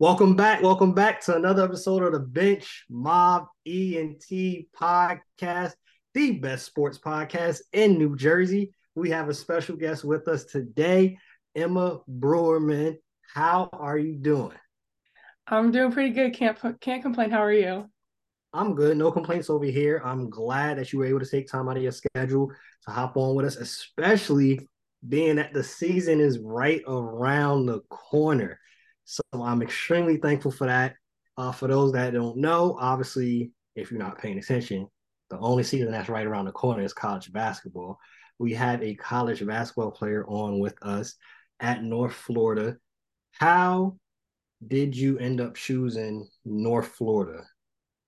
Welcome back. Welcome back to another episode of the Bench Mob ENT podcast, the best sports podcast in New Jersey. We have a special guest with us today, Emma Broermann. How are you doing? I'm doing pretty good. Can't can't complain. How are you? I'm good. No complaints over here. I'm glad that you were able to take time out of your schedule to hop on with us, especially being that the season is right around the corner. So I'm extremely thankful for that. Uh, for those that don't know, obviously, if you're not paying attention, the only season that's right around the corner is college basketball. We have a college basketball player on with us at North Florida. How did you end up choosing North Florida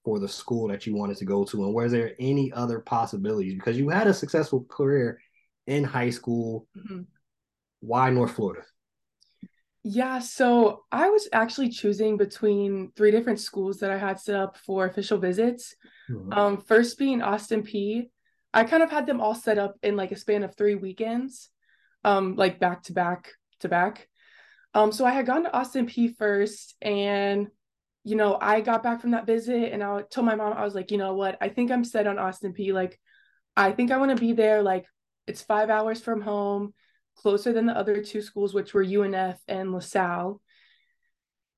for the school that you wanted to go to? And was there any other possibilities? Because you had a successful career in high school. Mm-hmm. Why North Florida? Yeah, so I was actually choosing between three different schools that I had set up for official visits. Mm-hmm. Um, first being Austin Peay. I kind of had them all set up in like a span of three weekends, um, like back to back to back. Um, so I had gone to Austin Peay first, and you know, I got back from that visit, and I told my mom, I was like, you know what, I think I'm set on Austin Peay. Like, I think I want to be there. Like, it's five hours from home closer than the other two schools, which were UNF and LaSalle.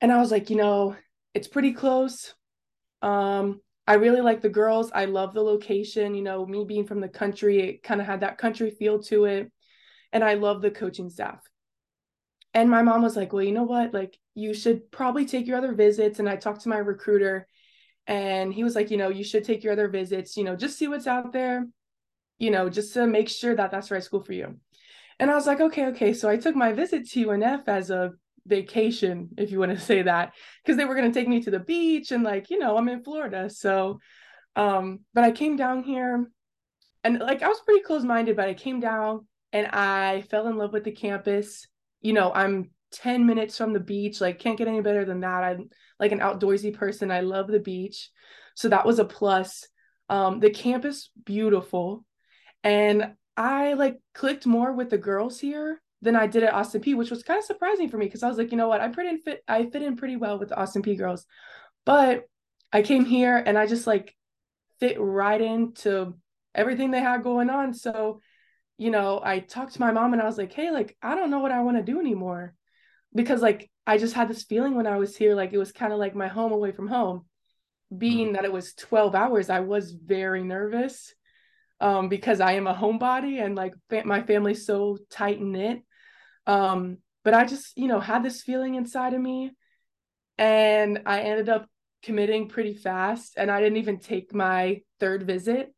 And I was like, you know, it's pretty close. Um, I really like the girls. I love the location. You know, me being from the country, it kind of had that country feel to it. And I love the coaching staff. And my mom was like, well, you know what? Like, you should probably take your other visits. And I talked to my recruiter, and he was like, you know, you should take your other visits, you know, just see what's out there, you know, just to make sure that that's the right school for you. And I was like, okay, okay. So I took my visit to UNF as a vacation, if you want to say that, because they were going to take me to the beach and like, you know, I'm in Florida. So, um, but I came down here and like I was pretty close minded, but I came down and I fell in love with the campus. You know, I'm 10 minutes from the beach, like, can't get any better than that. I'm like an outdoorsy person. I love the beach. So that was a plus. Um, the campus, beautiful. And I like clicked more with the girls here than I did at Austin Peay, which was kind of surprising for me because I was like, you know what, I pretty fit I fit in pretty well with the Austin Peay girls. But I came here and I just like fit right into everything they had going on. So, you know, I talked to my mom and I was like, hey, like, I don't know what I want to do anymore. Because like I just had this feeling when I was here, like it was kind of like my home away from home. Being mm-hmm. that it was 12 hours, I was very nervous um, because I am a homebody and like fa- my family's so tight knit. Um, but I just, you know, had this feeling inside of me and I ended up committing pretty fast and I didn't even take my third visit.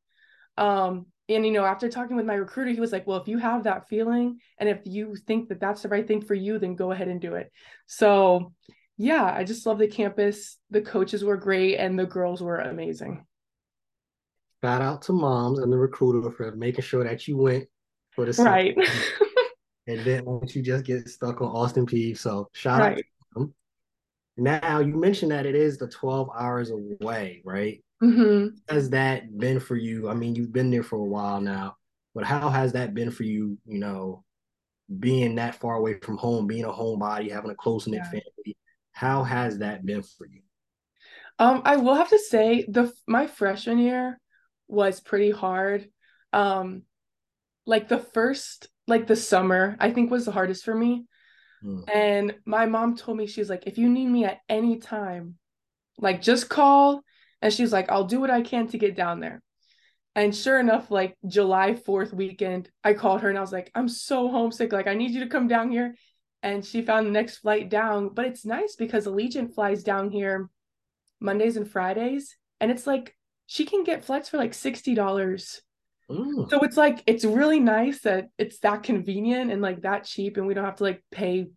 Um, and you know, after talking with my recruiter, he was like, "Well, if you have that feeling and if you think that that's the right thing for you, then go ahead and do it." So, yeah, I just love the campus. The coaches were great and the girls were amazing shout out to moms and the recruiter for making sure that you went for the right. and then once you just get stuck on Austin Peay. So shout right. out to them. Now you mentioned that it is the 12 hours away, right? Mm-hmm. Has that been for you? I mean, you've been there for a while now, but how has that been for you? You know, being that far away from home, being a homebody, having a close knit yeah. family. How has that been for you? Um, I will have to say the my freshman year, was pretty hard. Um, like the first, like the summer, I think was the hardest for me. Mm. And my mom told me, she's like, if you need me at any time, like just call. And she's like, I'll do what I can to get down there. And sure enough, like July 4th weekend, I called her and I was like, I'm so homesick. Like, I need you to come down here. And she found the next flight down. But it's nice because Allegiant flies down here Mondays and Fridays. And it's like she can get flights for like $60. So it's like it's really nice that it's that convenient and like that cheap and we don't have to like pay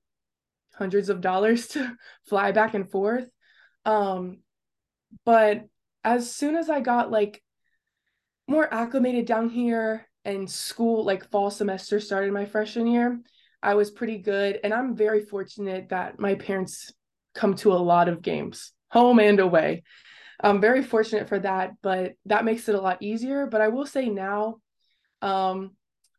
hundreds of dollars to fly back and forth. Um but as soon as I got like more acclimated down here and school like fall semester started my freshman year, I was pretty good and I'm very fortunate that my parents come to a lot of games, home and away. I'm very fortunate for that, but that makes it a lot easier. But I will say now, um,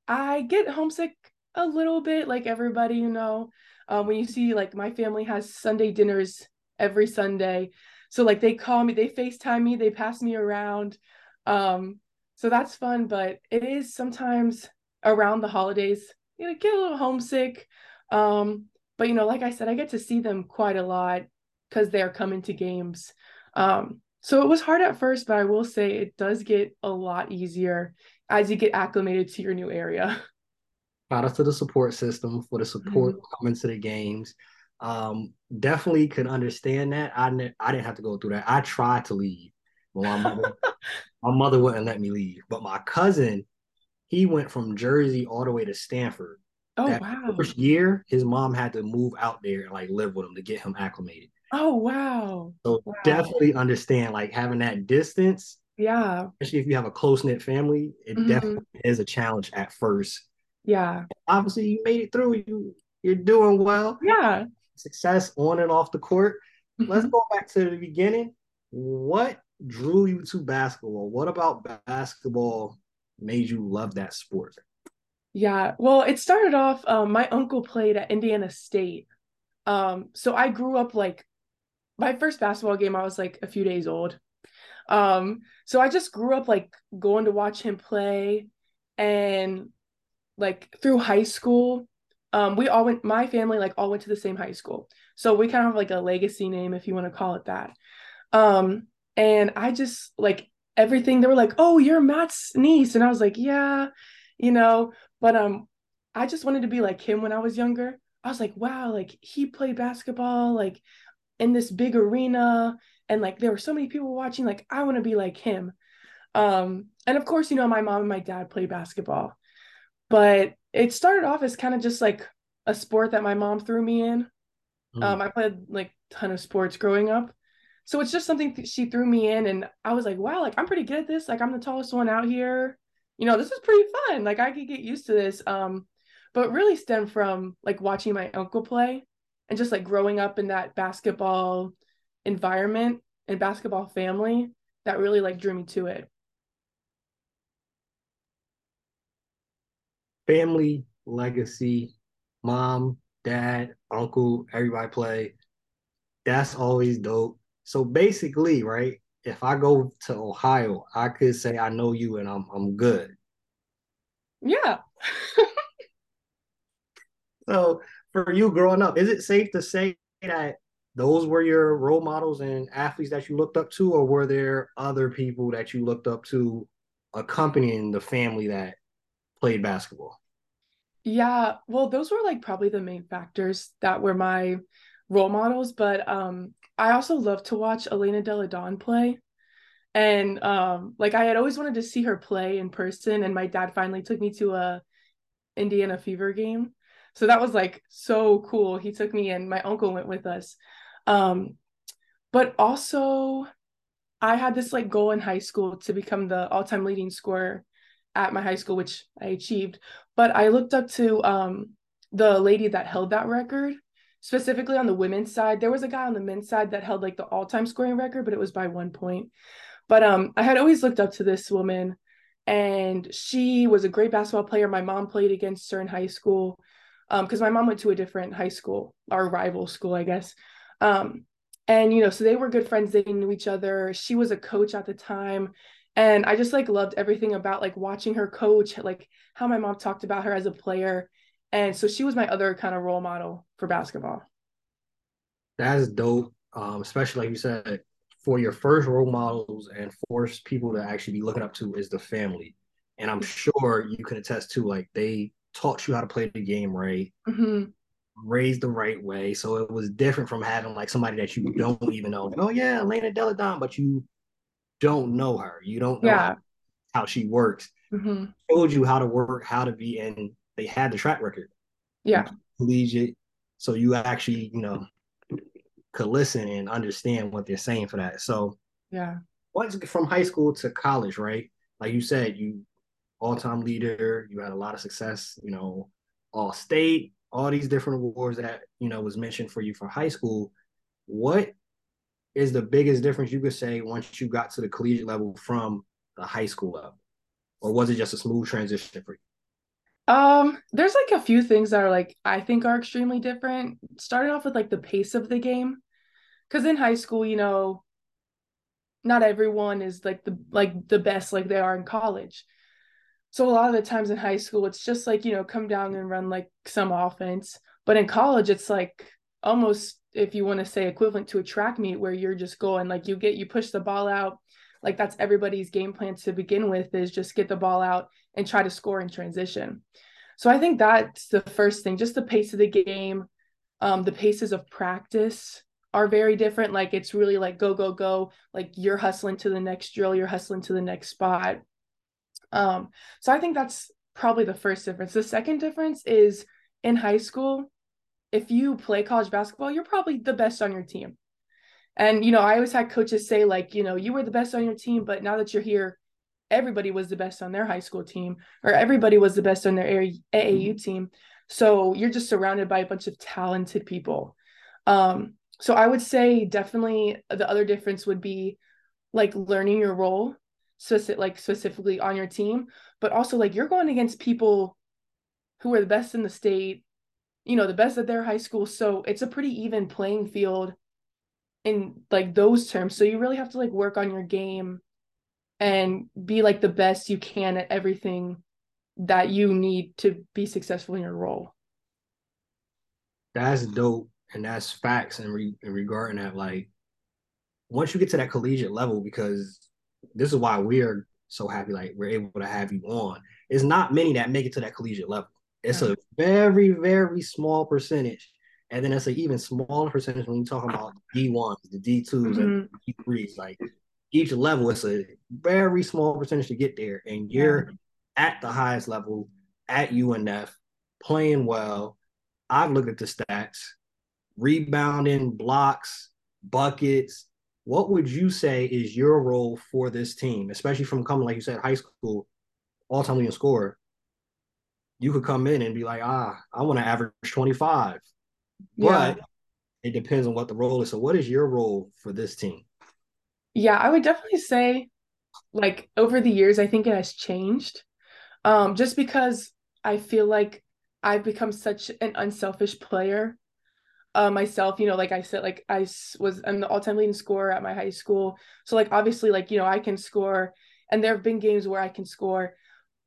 I get homesick a little bit, like everybody, you know. Um, when you see like my family has Sunday dinners every Sunday. So like they call me, they FaceTime me, they pass me around. Um, so that's fun, but it is sometimes around the holidays, you know, get a little homesick. Um, but you know, like I said, I get to see them quite a lot because they're coming to games. Um, so it was hard at first, but I will say it does get a lot easier as you get acclimated to your new area. Shout out to the support system for the support mm-hmm. coming to the games. Um, definitely could understand that. I ne- I didn't have to go through that. I tried to leave. my mother, my mother wouldn't let me leave. But my cousin, he went from Jersey all the way to Stanford. Oh that wow! First year, his mom had to move out there and like live with him to get him acclimated. Oh wow! So wow. definitely understand like having that distance. Yeah. Especially if you have a close knit family, it mm-hmm. definitely is a challenge at first. Yeah. Obviously, you made it through. You you're doing well. Yeah. Success on and off the court. Mm-hmm. Let's go back to the beginning. What drew you to basketball? What about basketball made you love that sport? Yeah, well, it started off. Um, my uncle played at Indiana State, um, so I grew up like my first basketball game. I was like a few days old, um, so I just grew up like going to watch him play, and like through high school, um, we all went. My family like all went to the same high school, so we kind of have like a legacy name, if you want to call it that. Um, and I just like everything. They were like, "Oh, you're Matt's niece," and I was like, "Yeah," you know. But um, I just wanted to be like him when I was younger. I was like, "Wow, like he played basketball like in this big arena, and like there were so many people watching. Like I want to be like him." Um, and of course, you know, my mom and my dad play basketball, but it started off as kind of just like a sport that my mom threw me in. Mm. Um, I played like ton of sports growing up. So it's just something she threw me in, and I was like, wow, like I'm pretty good at this. Like I'm the tallest one out here. You know, this is pretty fun. Like I could get used to this. Um, but really stemmed from like watching my uncle play and just like growing up in that basketball environment and basketball family that really like drew me to it. Family, legacy, mom, dad, uncle, everybody play. That's always dope. So basically, right, if I go to Ohio, I could say I know you and I'm I'm good. Yeah. so for you growing up, is it safe to say that those were your role models and athletes that you looked up to, or were there other people that you looked up to accompanying the family that played basketball? Yeah, well, those were like probably the main factors that were my role models, but um I also love to watch Elena Delle Donne play. And um, like I had always wanted to see her play in person, and my dad finally took me to a Indiana Fever game. So that was like so cool. He took me and my uncle went with us. Um, but also I had this like goal in high school to become the all-time leading scorer at my high school, which I achieved. But I looked up to um the lady that held that record specifically on the women's side. There was a guy on the men's side that held like the all-time scoring record, but it was by one point. But um, I had always looked up to this woman, and she was a great basketball player. My mom played against her in high school, um, because my mom went to a different high school, our rival school, I guess. Um, and you know, so they were good friends. They knew each other. She was a coach at the time, and I just like loved everything about like watching her coach, like how my mom talked about her as a player and so she was my other kind of role model for basketball. That's dope. Um, especially like you said, for your first role models and first people to actually be looking up to is the family. And I'm sure you can attest to like they taught you how to play the game right, mm-hmm. raised the right way. So it was different from having like somebody that you don't even know. oh yeah, Elena Delle Donne, but you don't know her. You don't know yeah. how, how she works. Mm-hmm. Told you how to work, how to be, and they had the track record. Yeah. Collegiate. So you actually, you know, could listen and understand what they're saying for that. So yeah. Once from high school to college, right? Like you said, you all-time leader, you had a lot of success, you know, all state, all these different awards that, you know, was mentioned for you for high school. What is the biggest difference you could say once you got to the collegiate level from the high school level? Or was it just a smooth transition for you? Um, there's like a few things that are like I think are extremely different. Starting off with like the pace of the game. because in high school, you know, not everyone is like the like the best like they are in college. So a lot of the times in high school, it's just like, you know, come down and run like some offense. But in college, it's like almost if you want to say equivalent to a track meet where you're just going like you get you push the ball out. Like that's everybody's game plan to begin with is just get the ball out and try to score in transition. So i think that's the first thing just the pace of the game um, the paces of practice are very different. Like it's really like go go go. Like you're hustling to the next drill you're hustling to the next spot um, so i think that's probably the first difference the second difference is in high school if you play college basketball, you're probably the best on your team. And, you know, I always had coaches say, like, you know, you were the best on your team, but now that you're here, everybody was the best on their high school team, or everybody was the best on their AAU mm-hmm. team. So you're just surrounded by a bunch of talented people. Um, so I would say definitely the other difference would be like learning your role, specific, like specifically on your team, but also like you're going against people who are the best in the state you know the best at their high school so it's a pretty even playing field in like those terms so you really have to like work on your game and be like the best you can at everything that you need to be successful in your role. That's dope and that's facts in, re- in regarding that like once you get to that collegiate level because this is why we're so happy like we're able to have you on it's not many that make it to that collegiate level it's a very, very small percentage. And then it's an even smaller percentage when you talk about D1s, the D2s, mm-hmm. and D3s. Like each level, it's a very small percentage to get there. And you're at the highest level at UNF, playing well. I've looked at the stats rebounding, blocks, buckets. What would you say is your role for this team, especially from coming, like you said, high school, all time leading scorer? you could come in and be like, ah, I want to average 25. Yeah. But it depends on what the role is. So what is your role for this team? Yeah, I would definitely say like over the years, I think it has changed. Um, just because I feel like I've become such an unselfish player uh, myself, you know, like I said, like I was I'm the all-time leading scorer at my high school. So like obviously like, you know, I can score and there have been games where I can score,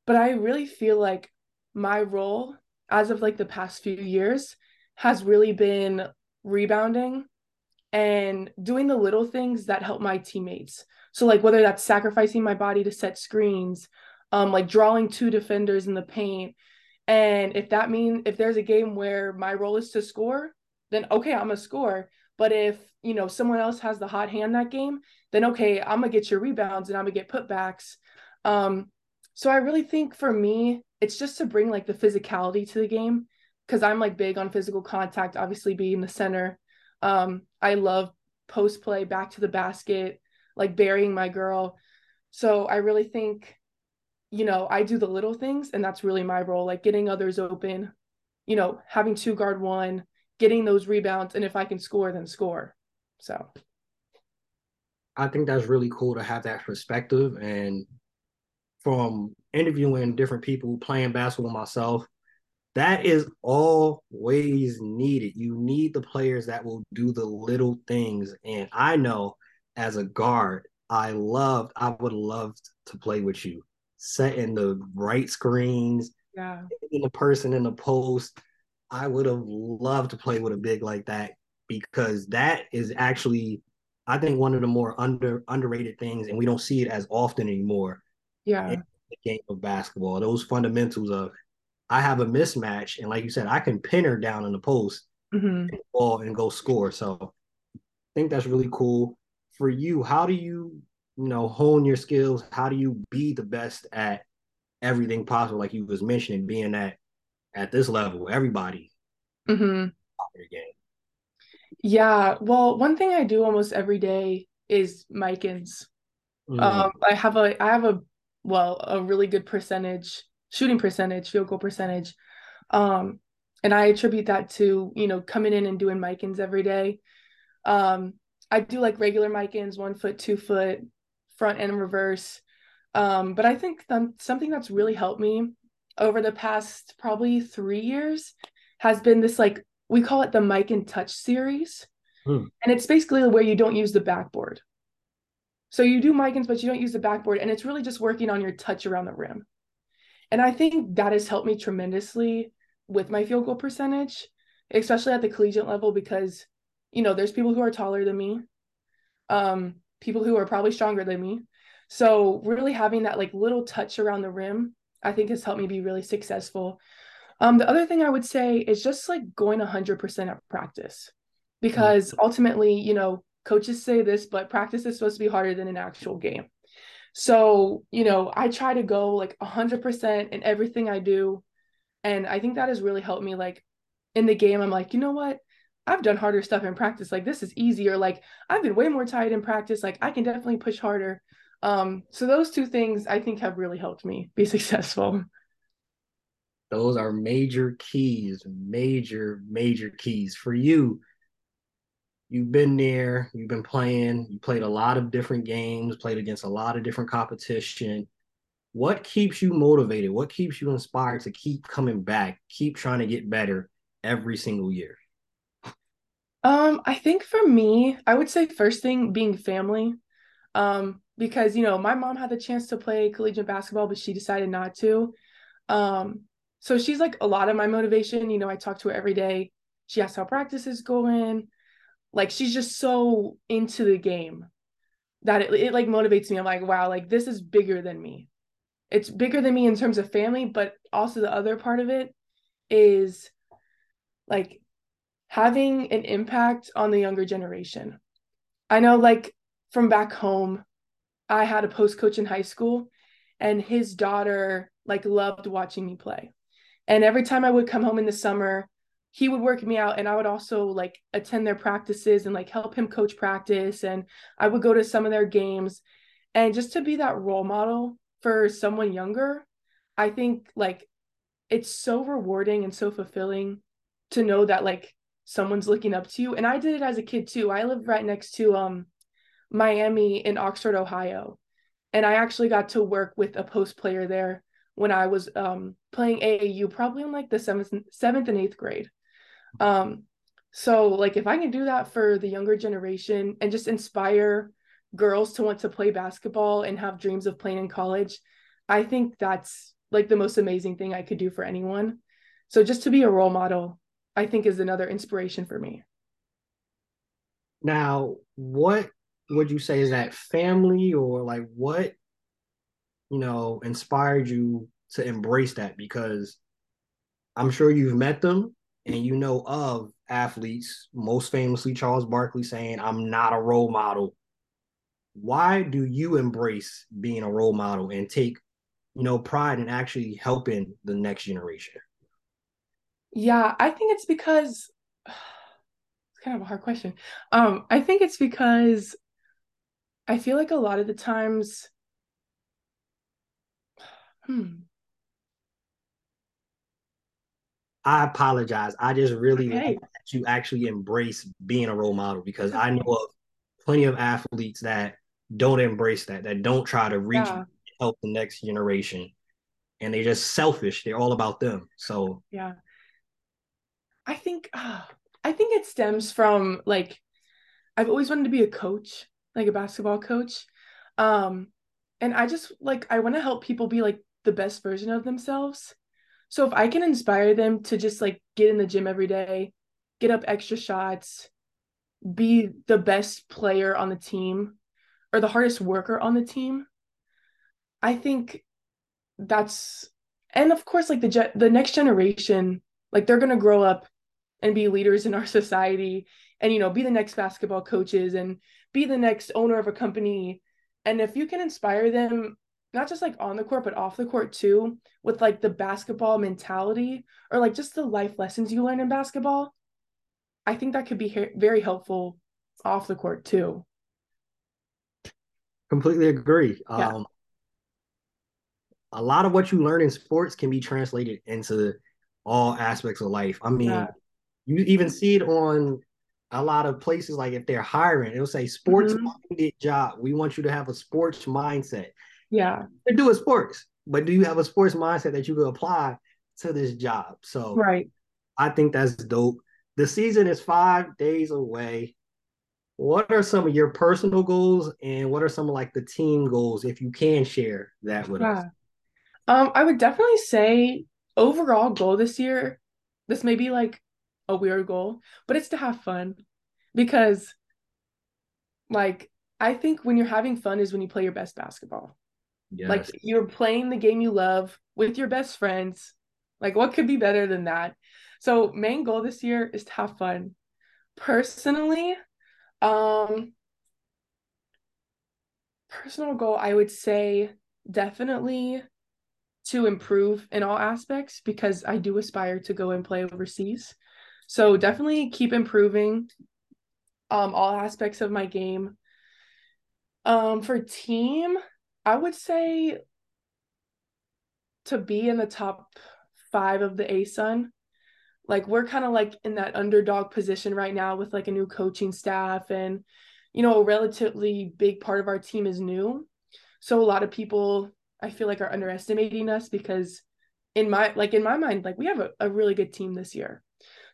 but I really feel like my role as of like the past few years has really been rebounding and doing the little things that help my teammates. So like whether that's sacrificing my body to set screens, um like drawing two defenders in the paint. And if that means if there's a game where my role is to score, then okay, I'm a score. But if, you know, someone else has the hot hand that game, then okay, I'm gonna get your rebounds and I'm gonna get putbacks. Um so I really think for me, it's just to bring like the physicality to the game because I'm like big on physical contact, obviously being the center. Um, I love post play, back to the basket, like burying my girl. So I really think, you know, I do the little things, and that's really my role, like getting others open, you know, having two guard one, getting those rebounds, and if I can score, then score. So I think that's really cool to have that perspective and from interviewing different people, playing basketball myself, that is always needed. You need the players that will do the little things. And I know as a guard, I loved, I would love to play with you, setting the right screens, yeah, the person in the post. I would have loved to play with a big like that because that is actually, I think, one of the more under underrated things, and we don't see it as often anymore yeah. the game of basketball. Those fundamentals of i have a mismatch and like you said i can pin her down in the post mm-hmm. and, ball and go score. So i think that's really cool. For you how do you you know hone your skills? How do you be the best at everything possible like you was mentioning being at at this level everybody mm-hmm. yeah well one thing i do almost every day is Mikans. Mm. Um, I have a I have a well a really good percentage shooting percentage field goal percentage um and i attribute that to you know coming in and doing Mikans every day um i do like regular Mikans one foot two foot front and reverse um but i think th- something that's really helped me over the past probably three years has been this like we call it the Mikan touch series Hmm. And it's basically where you don't use the backboard. So you do mic Mikans, but you don't use the backboard. And it's really just working on your touch around the rim. And I think that has helped me tremendously with my field goal percentage, especially at the collegiate level, because, you know, there's people who are taller than me, um, people who are probably stronger than me. So really having that like little touch around the rim, I think has helped me be really successful. Um, the other thing I would say is just like going 100% at practice because mm-hmm. ultimately, you know, coaches say this, but practice is supposed to be harder than an actual game. So, you know, I try to go like 100% in everything I do. And I think that has really helped me. Like in the game, I'm like, you know what? I've done harder stuff in practice. Like this is easier. Like I've been way more tired in practice. Like I can definitely push harder. Um, so those two things I think have really helped me be successful. Those are major keys, major, major keys for you. You've been there, you've been playing, you played a lot of different games, played against a lot of different competition. What keeps you motivated? What keeps you inspired to keep coming back, keep trying to get better every single year? Um, I think for me, I would say first thing being family. Um, because you know, my mom had the chance to play collegiate basketball, but she decided not to. Um, so she's like a lot of my motivation. You know, I talk to her every day. She asks how practice is going. Like she's just so into the game that it, it like motivates me. I'm like, wow, like this is bigger than me. It's bigger than me in terms of family, but also the other part of it is like having an impact on the younger generation. I know like from back home, I had a post coach in high school and his daughter like loved watching me play. And every time I would come home in the summer, he would work me out and I would also like attend their practices and like help him coach practice and I would go to some of their games and just to be that role model for someone younger, I think like it's so rewarding and so fulfilling to know that like someone's looking up to you and I did it as a kid too. I lived right next to um Miami in Oxford, Ohio. And I actually got to work with a post player there when I was um, playing AAU, probably in like the seventh, seventh and eighth grade. Um, so like if I can do that for the younger generation and just inspire girls to want to play basketball and have dreams of playing in college, I think that's like the most amazing thing I could do for anyone. So just to be a role model, I think is another inspiration for me. Now, what would you say is that family or like what you know inspired you to embrace that? Because i'm sure you've met them and you know of athletes most famously charles barkley saying i'm not a role model. Why do you embrace being a role model and take you know pride in actually helping the next generation? Yeah i think it's because it's kind of a hard question. Um i think it's because I feel like a lot of the times, hmm. I apologize. I just really okay. like that you actually embrace being a role model because I know of plenty of athletes that don't embrace that, that don't try to reach yeah. help the next generation. And they're just selfish. They're all about them. So yeah. I think uh, I think it stems from like I've always wanted to be a coach like a basketball coach. Um, and I just like I want to help people be like the best version of themselves. So if I can inspire them to just like get in the gym every day, get up extra shots, be the best player on the team or the hardest worker on the team, I think that's and of course like the ge- the next generation like they're going to grow up and be leaders in our society and you know be the next basketball coaches and be the next owner of a company and if you can inspire them not just like on the court but off the court too with like the basketball mentality or like just the life lessons you learn in basketball i think that could be he- very helpful off the court too completely agree yeah. um a lot of what you learn in sports can be translated into all aspects of life i mean yeah. you even see it on a lot of places like if they're hiring, it'll say sports mm-hmm. minded job. We want you to have a sports mindset. Yeah. They're doing sports, but do you have a sports mindset that you could apply to this job? So right. I think that's dope. The season is five days away. what are some of your personal goals and what are some of like the team goals if you can share that with yeah. us? Um, I would definitely say overall goal this year, this may be like a weird goal, but it's to have fun because like I think when you're having fun is when you play your best basketball. Yes. Like you're playing the game you love with your best friends. Like what could be better than that? So main goal this year is to have fun. Personally, um personal goal I would say definitely to improve in all aspects because I do aspire to go and play overseas. So definitely keep improving um all aspects of my game. Um for team, I would say to be in the top 5 of the ASUN. Like we're kind of like in that underdog position right now with like a new coaching staff and you know a relatively big part of our team is new. So a lot of people I feel like are underestimating us because in my like in my mind, like we have a, a really good team this year.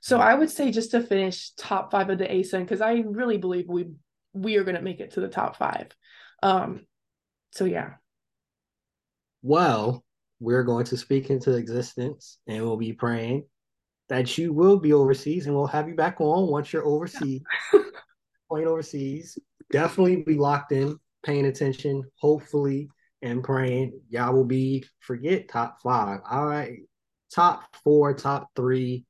So I would say just to finish top five of the ASUN because I really believe we we are gonna make it to the top five. Um so yeah. Well, we're going to speak into existence and we'll be praying that you will be overseas and we'll have you back on once you're overseas. playing overseas. Definitely be locked in, paying attention. Hopefully and praying y'all will be forget top five. All right, top four, top three.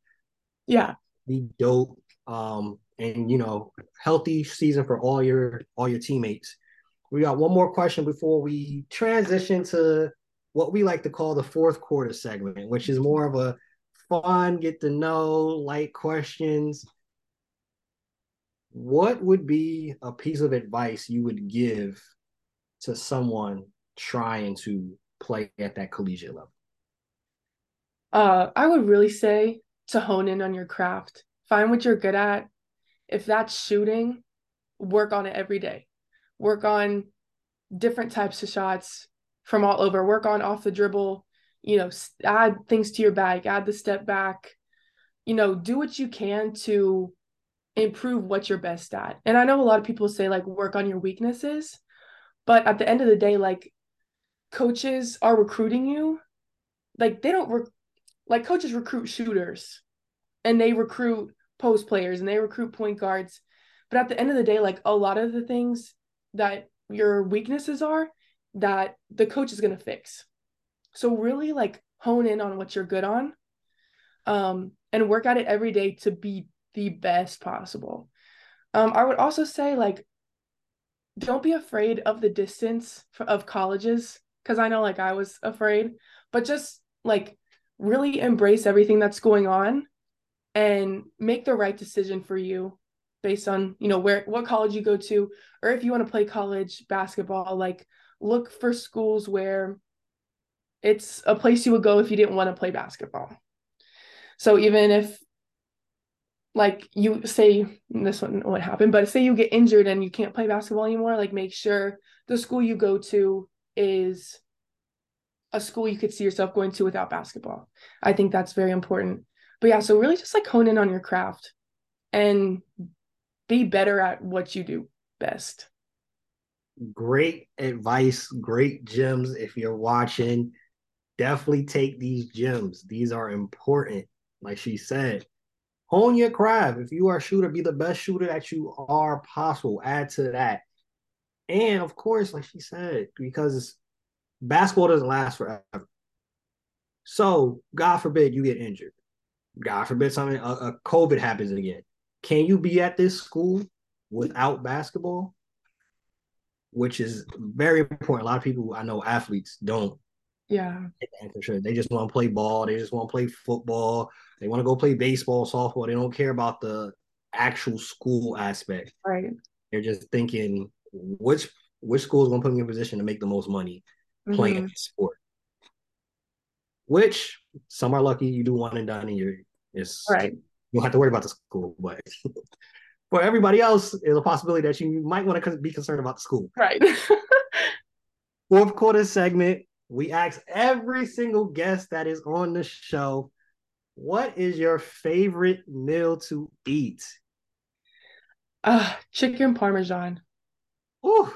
Yeah, be dope. Um, and you know, healthy season for all your all your teammates. We got one more question before we transition to what we like to call the fourth quarter segment, which is more of a fun, get to know, light questions. What would be a piece of advice you would give to someone trying to play at that collegiate level? Uh, I would really say to hone in on your craft. Find what you're good at. If that's shooting, work on it every day. Work on different types of shots from all over. Work on off the dribble, you know, add things to your bag, add the step back. You know, do what you can to improve what you're best at. And I know a lot of people say like work on your weaknesses, but at the end of the day like coaches are recruiting you, like they don't rec- like coaches recruit shooters and they recruit post players and they recruit point guards. But at the end of the day, like a lot of the things that your weaknesses are that the coach is going to fix. So really like hone in on what you're good on um, and work at it every day to be the best possible. Um, I would also say like don't be afraid of the distance of colleges because I know like I was afraid, but just like really embrace everything that's going on and make the right decision for you based on, you know, where what college you go to or if you want to play college basketball, like look for schools where it's a place you would go if you didn't want to play basketball. So even if like you say this one what happened, but say you get injured and you can't play basketball anymore, like make sure the school you go to is a school you could see yourself going to without basketball. I think that's very important. But yeah, so really just like hone in on your craft and be better at what you do best. Great advice, great gems. If you're watching, definitely take these gems. These are important. Like she said, hone your craft. If you are a shooter, be the best shooter that you are possible. Add to that. And of course, like she said, because basketball doesn't last forever. So, God forbid you get injured. God forbid something, a, a COVID happens again. Can you be at this school without basketball? Which is very important. A lot of people I know athletes don't. Yeah. For sure. They just want to play ball. They just want to play football. They want to go play baseball, softball. They don't care about the actual school aspect. Right. They're just thinking which which school is going to put me in position to make the most money playing mm-hmm. sport. Which some are lucky you do one and done and you're it's right. You don't have to worry about the school, but for everybody else, there's a possibility that you might want to be concerned about the school. Right. Fourth quarter segment, we ask every single guest that is on the show, what is your favorite meal to eat? Uh, chicken parmesan. Ooh.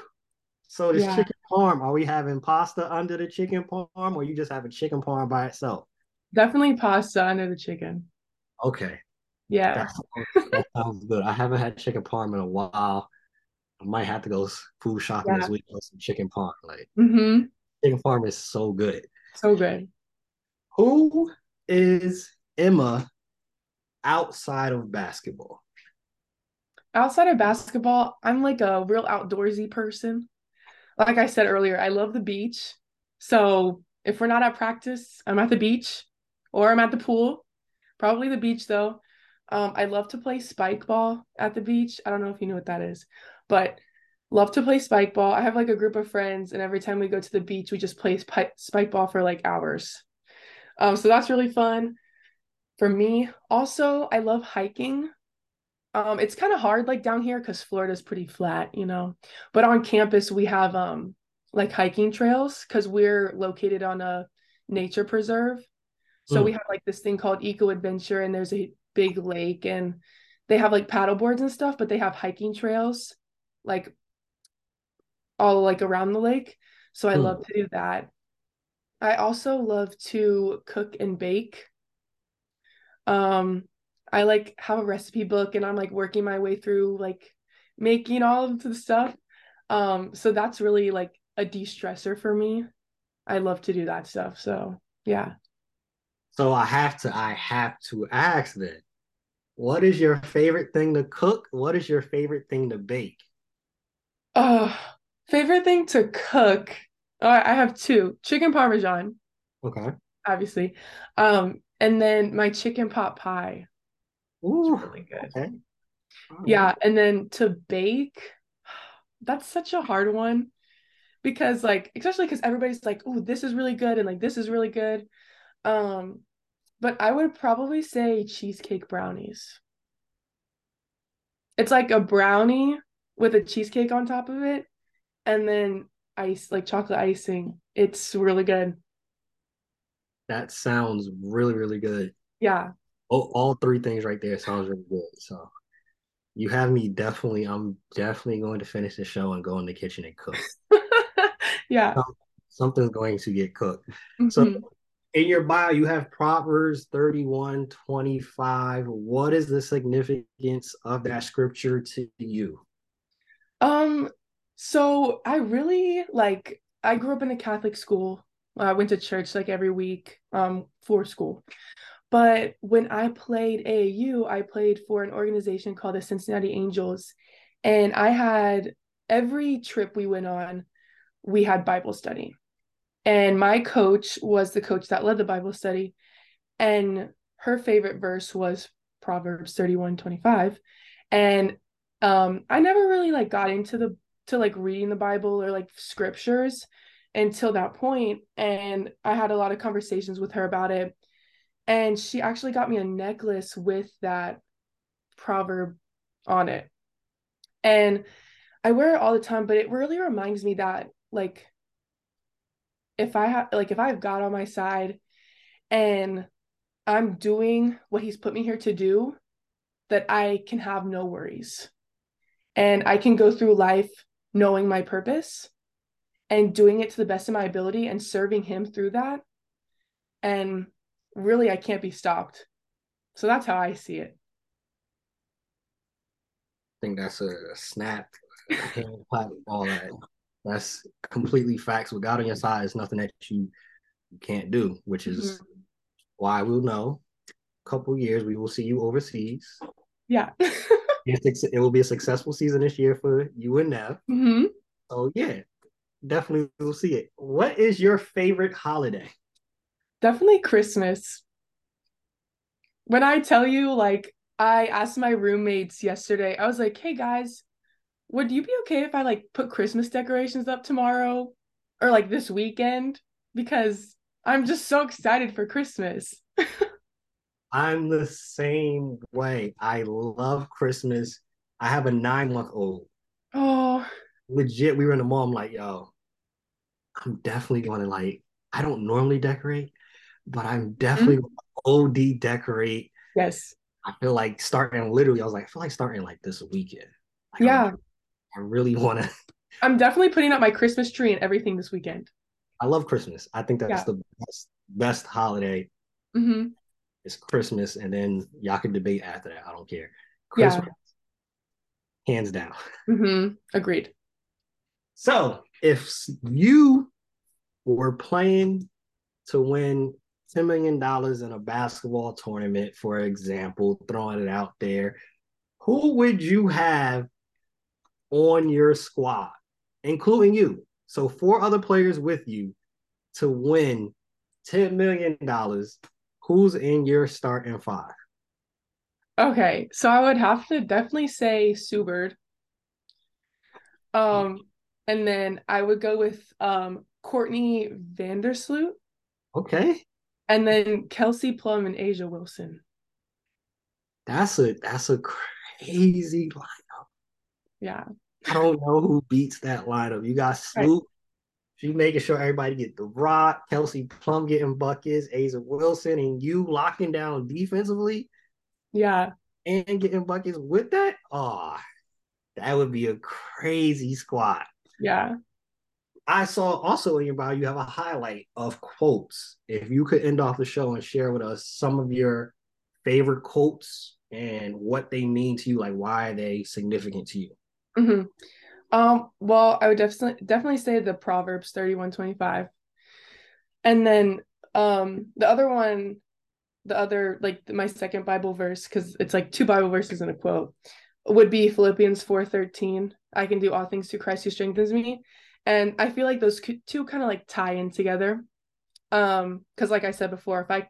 So this yeah. chicken parm, are we having pasta under the chicken parm, or you just have a chicken parm by itself? Definitely pasta under the chicken. Okay. Yeah. That sounds, that sounds good. I haven't had chicken parm in a while. I might have to go food shopping yeah. this week for some chicken parm. Like mm-hmm. chicken parm is so good. So good. Who is Emma outside of basketball? Outside of basketball, I'm like a real outdoorsy person. Like I said earlier, I love the beach. So if we're not at practice, I'm at the beach or I'm at the pool. Probably the beach though. Um, I love to play spike ball at the beach. I don't know if you know what that is, but love to play spike ball. I have like a group of friends, and every time we go to the beach, we just play sp- spike ball for like hours. Um, so that's really fun for me. Also, I love hiking. Um, it's kind of hard like down here because Florida's pretty flat, you know. But on campus, we have um like hiking trails because we're located on a nature preserve. So mm. we have like this thing called Eco Adventure, and there's a big lake, and they have like paddle boards and stuff, but they have hiking trails like all like around the lake. So I mm. love to do that. I also love to cook and bake. Um, I like have a recipe book and I'm like working my way through like making all of the stuff. Um, so that's really like a de-stressor for me. I love to do that stuff. So yeah. So I have to I have to ask then, what is your favorite thing to cook? What is your favorite thing to bake? Oh, favorite thing to cook. Oh, I have two. Chicken parmesan. Okay. Obviously. Um, and then my chicken pot pie. Ooh, really good. Okay. Yeah, and then to bake, that's such a hard one because like especially because everybody's like oh this is really good and like this is really good. Um but i would probably say cheesecake brownies. It's like a brownie with a cheesecake on top of it and then ice like chocolate icing. It's really good. That sounds really really good. Yeah all, all three things right there sounds really good so you have me definitely i'm definitely going to finish the show and go in the kitchen and cook yeah. Something's going to get cooked. Mm-hmm. So in your bio, you have Proverbs 31 25. What is the significance of that scripture to you? Um, so I really like I grew up in a Catholic school. I went to church like every week um for school. But when I played AAU, I played for an organization called the Cincinnati Angels. And I had every trip we went on, we had Bible study. And my coach was the coach that led the Bible study. And her favorite verse was Proverbs 31 25. And um, I never really like got into the to like reading the Bible or like scriptures until that point. And I had a lot of conversations with her about it. And she actually got me a necklace with that proverb on it. And I wear it all the time, but it really reminds me that like if I have like if I have God on my side and I'm doing what he's put me here to do, that I can have no worries. And I can go through life knowing my purpose and doing it to the best of my ability and serving him through that. And really I can't be stopped. So that's how I see it. I think that's a, snap. all that. That's completely facts. With God on your side, it's nothing that you you can't do, which is mm-hmm. why we'll know. A couple years, we will see you overseas. Yeah. it will be a successful season this year for you and Nev. Mm-hmm. So yeah, definitely we'll see it. What is your favorite holiday? Definitely Christmas. When I tell you, like, I asked my roommates yesterday, I was like, hey guys, would you be okay if I like put Christmas decorations up tomorrow or like this weekend? Because I'm just so excited for Christmas. I'm the same way. I love Christmas. I have a nine month old. Oh, legit. We were in the mall. I'm like, yo, I'm definitely going to like, I don't normally decorate, but I'm definitely mm-hmm. OD decorate. Yes. I feel like starting literally, I was like, I feel like starting like this weekend. Like, yeah. I really want to. I'm definitely putting up my Christmas tree and everything this weekend. I love Christmas. I think that's yeah. the best best holiday. Mm-hmm. It's Christmas, and then y'all can debate after that. I don't care. Christmas, yeah. hands down. Mm-hmm. Agreed. So, if you were playing to win $10 million in a basketball tournament, for example, throwing it out there, who would you have on your squad, including you? So, four other players with you to win $10 million. Who's in your starting five? Okay, so I would have to definitely say Subert. Um, and then I would go with um Courtney Vandersloot. Okay. And then Kelsey Plum and A'ja Wilson. That's a that's a crazy lineup. Yeah. I don't know who beats that lineup. You got Snoop. Right. She making sure everybody get the rock. Kelsey Plum getting buckets. A'ja Wilson and you locking down defensively. Yeah. And getting buckets with that. Oh, that would be a crazy squad. Yeah. I saw also in your bio you have a highlight of quotes. If you could end off the show and share with us some of your favorite quotes and what they mean to you, like why are they significant to you? Mm-hmm. Um, well, I would definitely definitely say the Proverbs 31 25. And then um the other one, the other like my second Bible verse, because it's like two Bible verses and a quote, would be Philippians 4 13. I can do all things through Christ who strengthens me and i feel like those two kind of like tie in together. Um because like i said before if i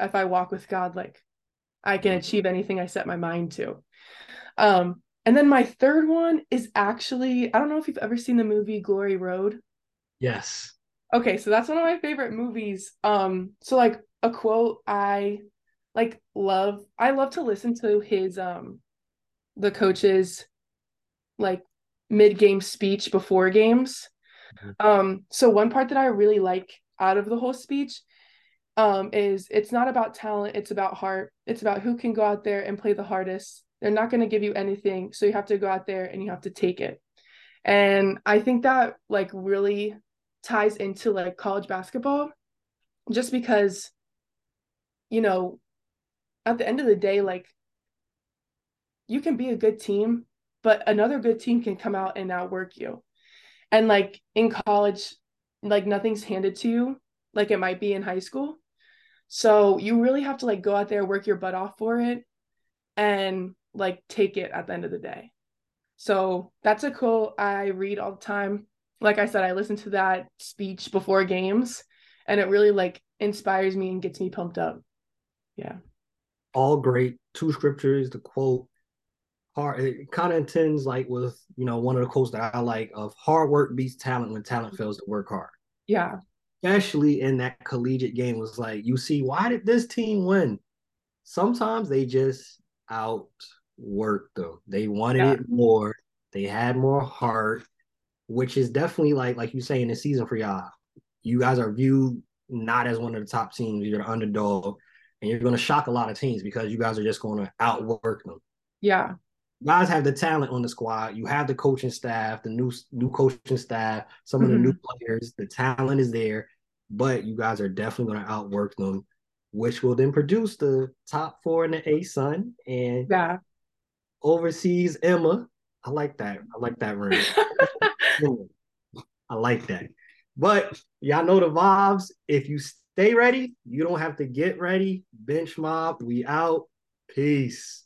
if i walk with god like i can achieve anything i set my mind to. Um and then my third one is actually i don't know if you've ever seen the movie glory road? Yes. Okay so that's one of my favorite movies. Um so like a quote i like love i love to listen to his um the coaches like mid-game speech before games. Mm-hmm. Um, so one part that I really like out of the whole speech um, is it's not about talent, it's about heart. It's about who can go out there and play the hardest. They're not going to give you anything, so you have to go out there and you have to take it. And I think that like really ties into like college basketball just because you know at the end of the day like you can be a good team but another good team can come out and outwork you and like in college like nothing's handed to you like it might be in high school. So you really have to like go out there work your butt off for it and like take it at the end of the day. So that's a quote i read all the time. Like i said i listen to that speech before games and it really like inspires me and gets me pumped up. Yeah. All great. Two scriptures the quote hard it kind of intends like with you know one of the quotes that I like of hard work beats talent when talent fails to work hard. Yeah. Especially in that collegiate game was like you see why did this team win? Sometimes they just outworked them. They wanted yeah. it more. They had more heart, which is definitely like like you say in the season for y'all. You guys are viewed not as one of the top teams. You're the underdog, and you're going to shock a lot of teams because you guys are just going to outwork them. Yeah guys have the talent on the squad. You have the coaching staff, the new new coaching staff, some mm-hmm. of the new mm-hmm. players. The talent is there, but you guys are definitely going to outwork them, which will then produce the top four in the ASUN and yeah, overseas Emma. I like that. I like that room. I like that. But y'all know the vibes. If you stay ready, you don't have to get ready. Bench mob, we out. Peace.